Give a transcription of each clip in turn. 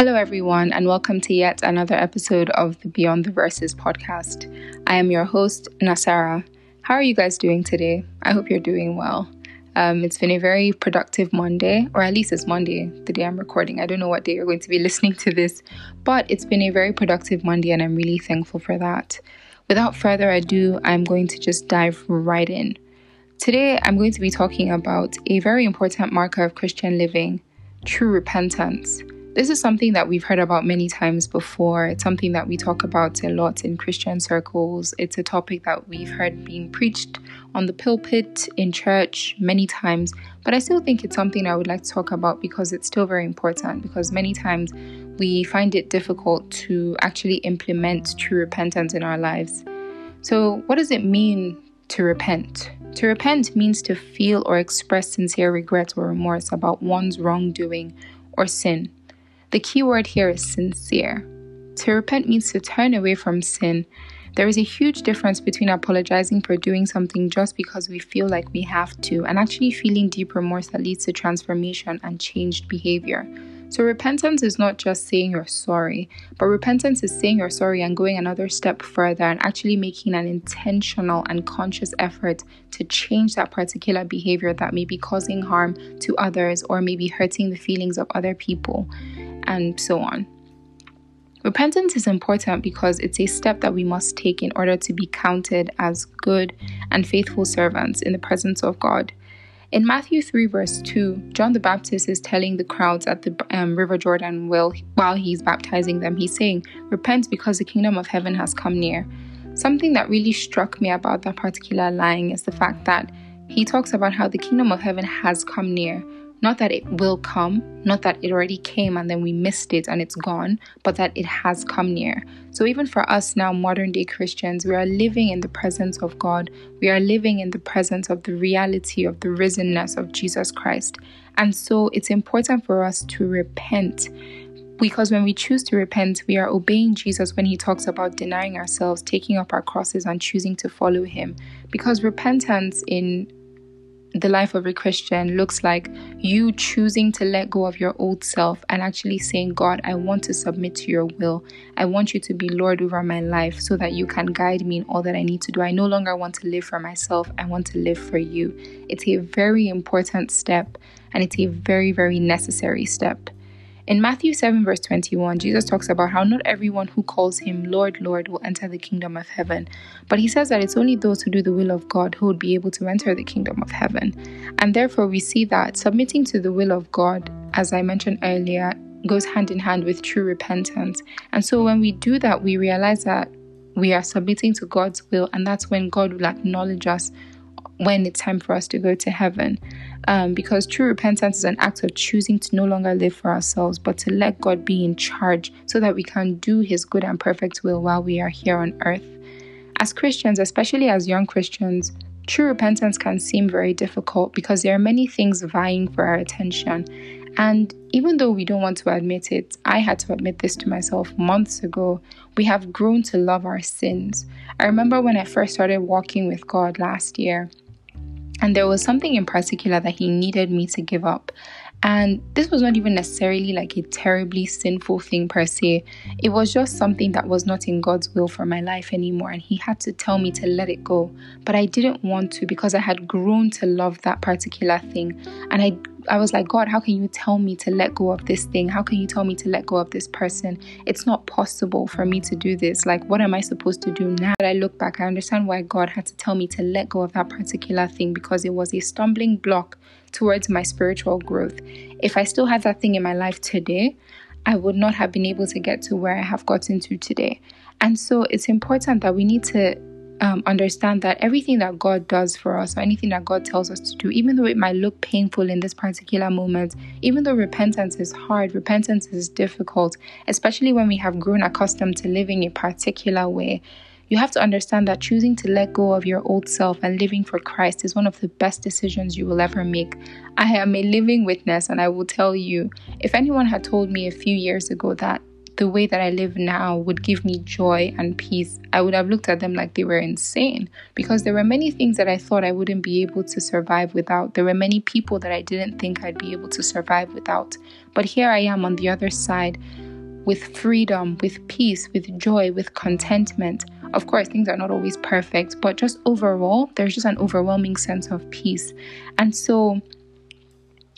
Hello, everyone, and welcome to yet another episode of the Beyond the Verses podcast. I am your host, Nasara. How are you guys doing today? I hope you're doing well. Um, it's been a very productive Monday, or at least it's Monday, the day I'm recording. I don't know what day you're going to be listening to this, but it's been a very productive Monday, and I'm really thankful for that. Without further ado, I'm going to just dive right in. Today, I'm going to be talking about a very important marker of Christian living true repentance. This is something that we've heard about many times before. It's something that we talk about a lot in Christian circles. It's a topic that we've heard being preached on the pulpit in church many times, but I still think it's something I would like to talk about because it's still very important. Because many times we find it difficult to actually implement true repentance in our lives. So, what does it mean to repent? To repent means to feel or express sincere regret or remorse about one's wrongdoing or sin. The key word here is sincere. To repent means to turn away from sin. There is a huge difference between apologizing for doing something just because we feel like we have to and actually feeling deep remorse that leads to transformation and changed behavior. So, repentance is not just saying you're sorry, but repentance is saying you're sorry and going another step further and actually making an intentional and conscious effort to change that particular behavior that may be causing harm to others or maybe hurting the feelings of other people and so on. Repentance is important because it's a step that we must take in order to be counted as good and faithful servants in the presence of God. In Matthew 3, verse 2, John the Baptist is telling the crowds at the um, River Jordan while, while he's baptizing them, he's saying, Repent because the kingdom of heaven has come near. Something that really struck me about that particular line is the fact that he talks about how the kingdom of heaven has come near. Not that it will come, not that it already came and then we missed it and it's gone, but that it has come near. So, even for us now, modern day Christians, we are living in the presence of God. We are living in the presence of the reality of the risenness of Jesus Christ. And so, it's important for us to repent because when we choose to repent, we are obeying Jesus when he talks about denying ourselves, taking up our crosses, and choosing to follow him. Because repentance in the life of a Christian looks like you choosing to let go of your old self and actually saying, God, I want to submit to your will. I want you to be Lord over my life so that you can guide me in all that I need to do. I no longer want to live for myself, I want to live for you. It's a very important step and it's a very, very necessary step. In Matthew 7, verse 21, Jesus talks about how not everyone who calls him Lord, Lord will enter the kingdom of heaven, but he says that it's only those who do the will of God who would be able to enter the kingdom of heaven. And therefore, we see that submitting to the will of God, as I mentioned earlier, goes hand in hand with true repentance. And so, when we do that, we realize that we are submitting to God's will, and that's when God will acknowledge us when it's time for us to go to heaven. Um, because true repentance is an act of choosing to no longer live for ourselves, but to let God be in charge so that we can do His good and perfect will while we are here on earth. As Christians, especially as young Christians, true repentance can seem very difficult because there are many things vying for our attention. And even though we don't want to admit it, I had to admit this to myself months ago. We have grown to love our sins. I remember when I first started walking with God last year, and there was something in particular that he needed me to give up. And this was not even necessarily like a terribly sinful thing per se. It was just something that was not in God's will for my life anymore. And He had to tell me to let it go. But I didn't want to because I had grown to love that particular thing. And I I was like, God, how can you tell me to let go of this thing? How can you tell me to let go of this person? It's not possible for me to do this. Like, what am I supposed to do now that I look back? I understand why God had to tell me to let go of that particular thing because it was a stumbling block towards my spiritual growth. If I still had that thing in my life today, I would not have been able to get to where I have gotten to today. And so it's important that we need to um, understand that everything that God does for us, or anything that God tells us to do, even though it might look painful in this particular moment, even though repentance is hard, repentance is difficult, especially when we have grown accustomed to living a particular way. You have to understand that choosing to let go of your old self and living for Christ is one of the best decisions you will ever make. I am a living witness, and I will tell you if anyone had told me a few years ago that the way that I live now would give me joy and peace, I would have looked at them like they were insane because there were many things that I thought I wouldn't be able to survive without. There were many people that I didn't think I'd be able to survive without. But here I am on the other side with freedom, with peace, with joy, with contentment. Of course, things are not always perfect, but just overall, there's just an overwhelming sense of peace. And so,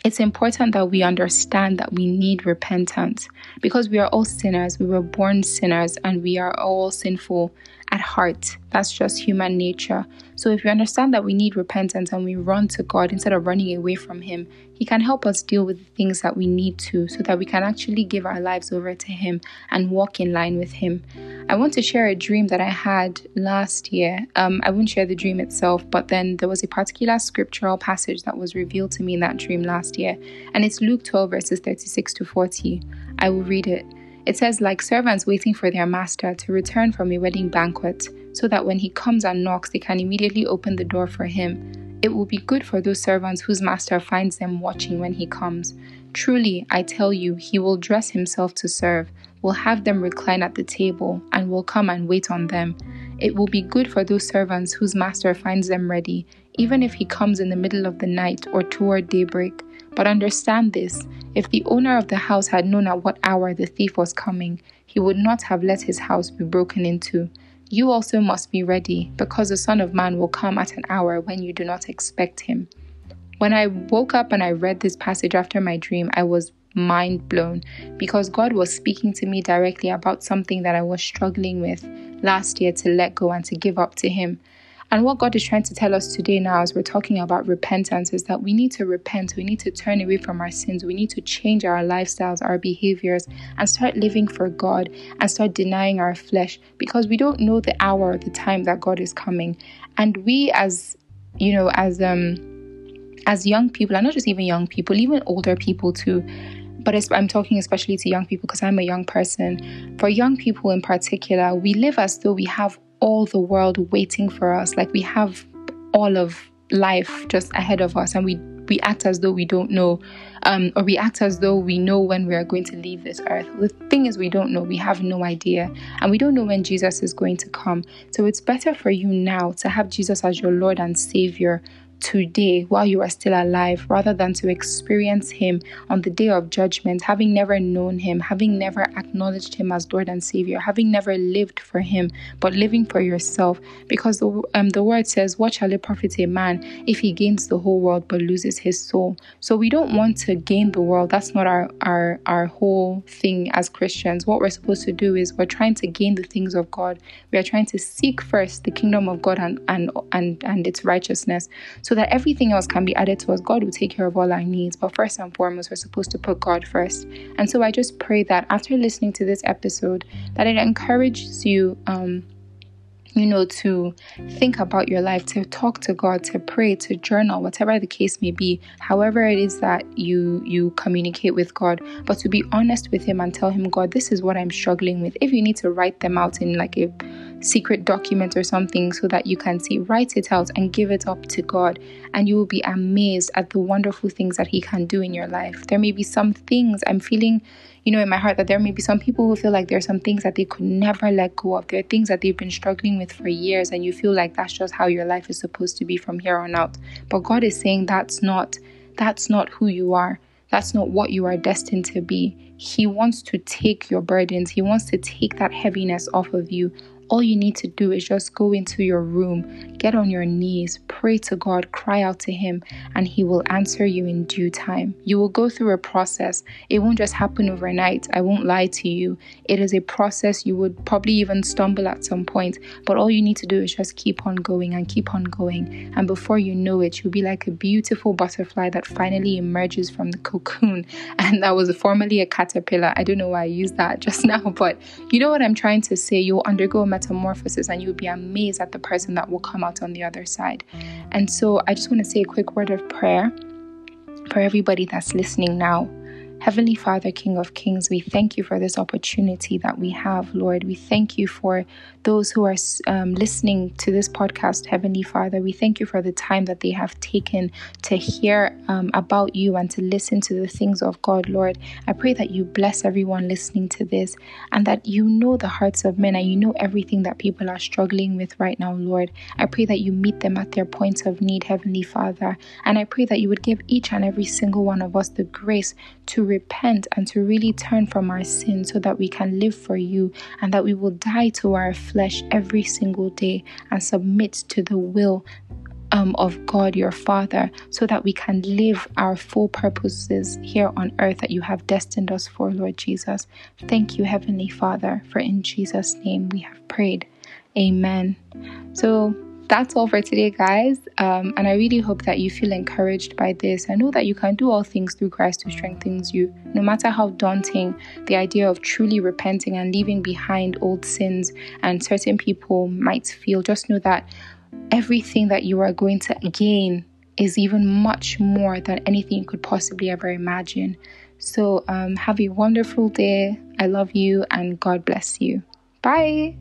it's important that we understand that we need repentance because we are all sinners. We were born sinners and we are all sinful at heart. That's just human nature. So, if we understand that we need repentance and we run to God instead of running away from Him, He can help us deal with the things that we need to so that we can actually give our lives over to Him and walk in line with Him. I want to share a dream that I had last year. Um, I won't share the dream itself, but then there was a particular scriptural passage that was revealed to me in that dream last year, and it's Luke 12, verses 36 to 40. I will read it. It says, like servants waiting for their master to return from a wedding banquet, so that when he comes and knocks, they can immediately open the door for him. It will be good for those servants whose master finds them watching when he comes. Truly, I tell you, he will dress himself to serve, will have them recline at the table, and will come and wait on them. It will be good for those servants whose master finds them ready, even if he comes in the middle of the night or toward daybreak. But understand this if the owner of the house had known at what hour the thief was coming, he would not have let his house be broken into. You also must be ready, because the Son of Man will come at an hour when you do not expect him. When I woke up and I read this passage after my dream, I was mind blown because God was speaking to me directly about something that I was struggling with last year to let go and to give up to Him. And what God is trying to tell us today now, as we're talking about repentance, is that we need to repent. We need to turn away from our sins. We need to change our lifestyles, our behaviors, and start living for God and start denying our flesh because we don't know the hour or the time that God is coming. And we, as you know, as um, as young people, and not just even young people, even older people too, but I'm talking especially to young people because I'm a young person. For young people in particular, we live as though we have all the world waiting for us. Like we have all of life just ahead of us, and we we act as though we don't know, um, or we act as though we know when we are going to leave this earth. The thing is, we don't know. We have no idea, and we don't know when Jesus is going to come. So it's better for you now to have Jesus as your Lord and Savior today while you are still alive rather than to experience Him on the day of judgment, having never known Him, having never acknowledged Him as Lord and Savior, having never lived for Him, but living for yourself. Because the, um, the word says, What shall it profit a man if he gains the whole world but loses his soul? So we don't want to gain the world. That's not our, our, our whole thing as Christians. What we're supposed to do is we're trying to gain the things of God. We are trying to seek first the kingdom of God and, and, and, and its righteousness. So so that everything else can be added to us. God will take care of all our needs, but first and foremost, we're supposed to put God first. And so I just pray that after listening to this episode, that it encourages you. Um, you know, to think about your life, to talk to God, to pray, to journal, whatever the case may be, however it is that you you communicate with God, but to be honest with him and tell him, God, this is what I'm struggling with. If you need to write them out in like a secret document or something so that you can see, write it out and give it up to God. And you will be amazed at the wonderful things that He can do in your life. There may be some things I'm feeling, you know, in my heart that there may be some people who feel like there are some things that they could never let go of. There are things that they've been struggling with for years, and you feel like that's just how your life is supposed to be from here on out. But God is saying that's not that's not who you are. That's not what you are destined to be. He wants to take your burdens. He wants to take that heaviness off of you all you need to do is just go into your room, get on your knees, pray to God, cry out to Him, and He will answer you in due time. You will go through a process. It won't just happen overnight. I won't lie to you. It is a process. You would probably even stumble at some point, but all you need to do is just keep on going and keep on going. And before you know it, you'll be like a beautiful butterfly that finally emerges from the cocoon. And that was formerly a caterpillar. I don't know why I used that just now, but you know what I'm trying to say. You'll undergo a metamorphosis and you'll be amazed at the person that will come out on the other side. And so I just want to say a quick word of prayer for everybody that's listening now. Heavenly Father, King of Kings, we thank you for this opportunity that we have, Lord. We thank you for those who are um, listening to this podcast, Heavenly Father. We thank you for the time that they have taken to hear um, about you and to listen to the things of God, Lord. I pray that you bless everyone listening to this and that you know the hearts of men and you know everything that people are struggling with right now, Lord. I pray that you meet them at their points of need, Heavenly Father. And I pray that you would give each and every single one of us the grace to repent and to really turn from our sin so that we can live for you and that we will die to our flesh every single day and submit to the will um, of God your Father so that we can live our full purposes here on earth that you have destined us for, Lord Jesus. Thank you, Heavenly Father, for in Jesus' name we have prayed. Amen. So, that's all for today, guys. Um, and I really hope that you feel encouraged by this. I know that you can do all things through Christ who strengthens you. No matter how daunting the idea of truly repenting and leaving behind old sins and certain people might feel, just know that everything that you are going to gain is even much more than anything you could possibly ever imagine. So, um, have a wonderful day. I love you and God bless you. Bye.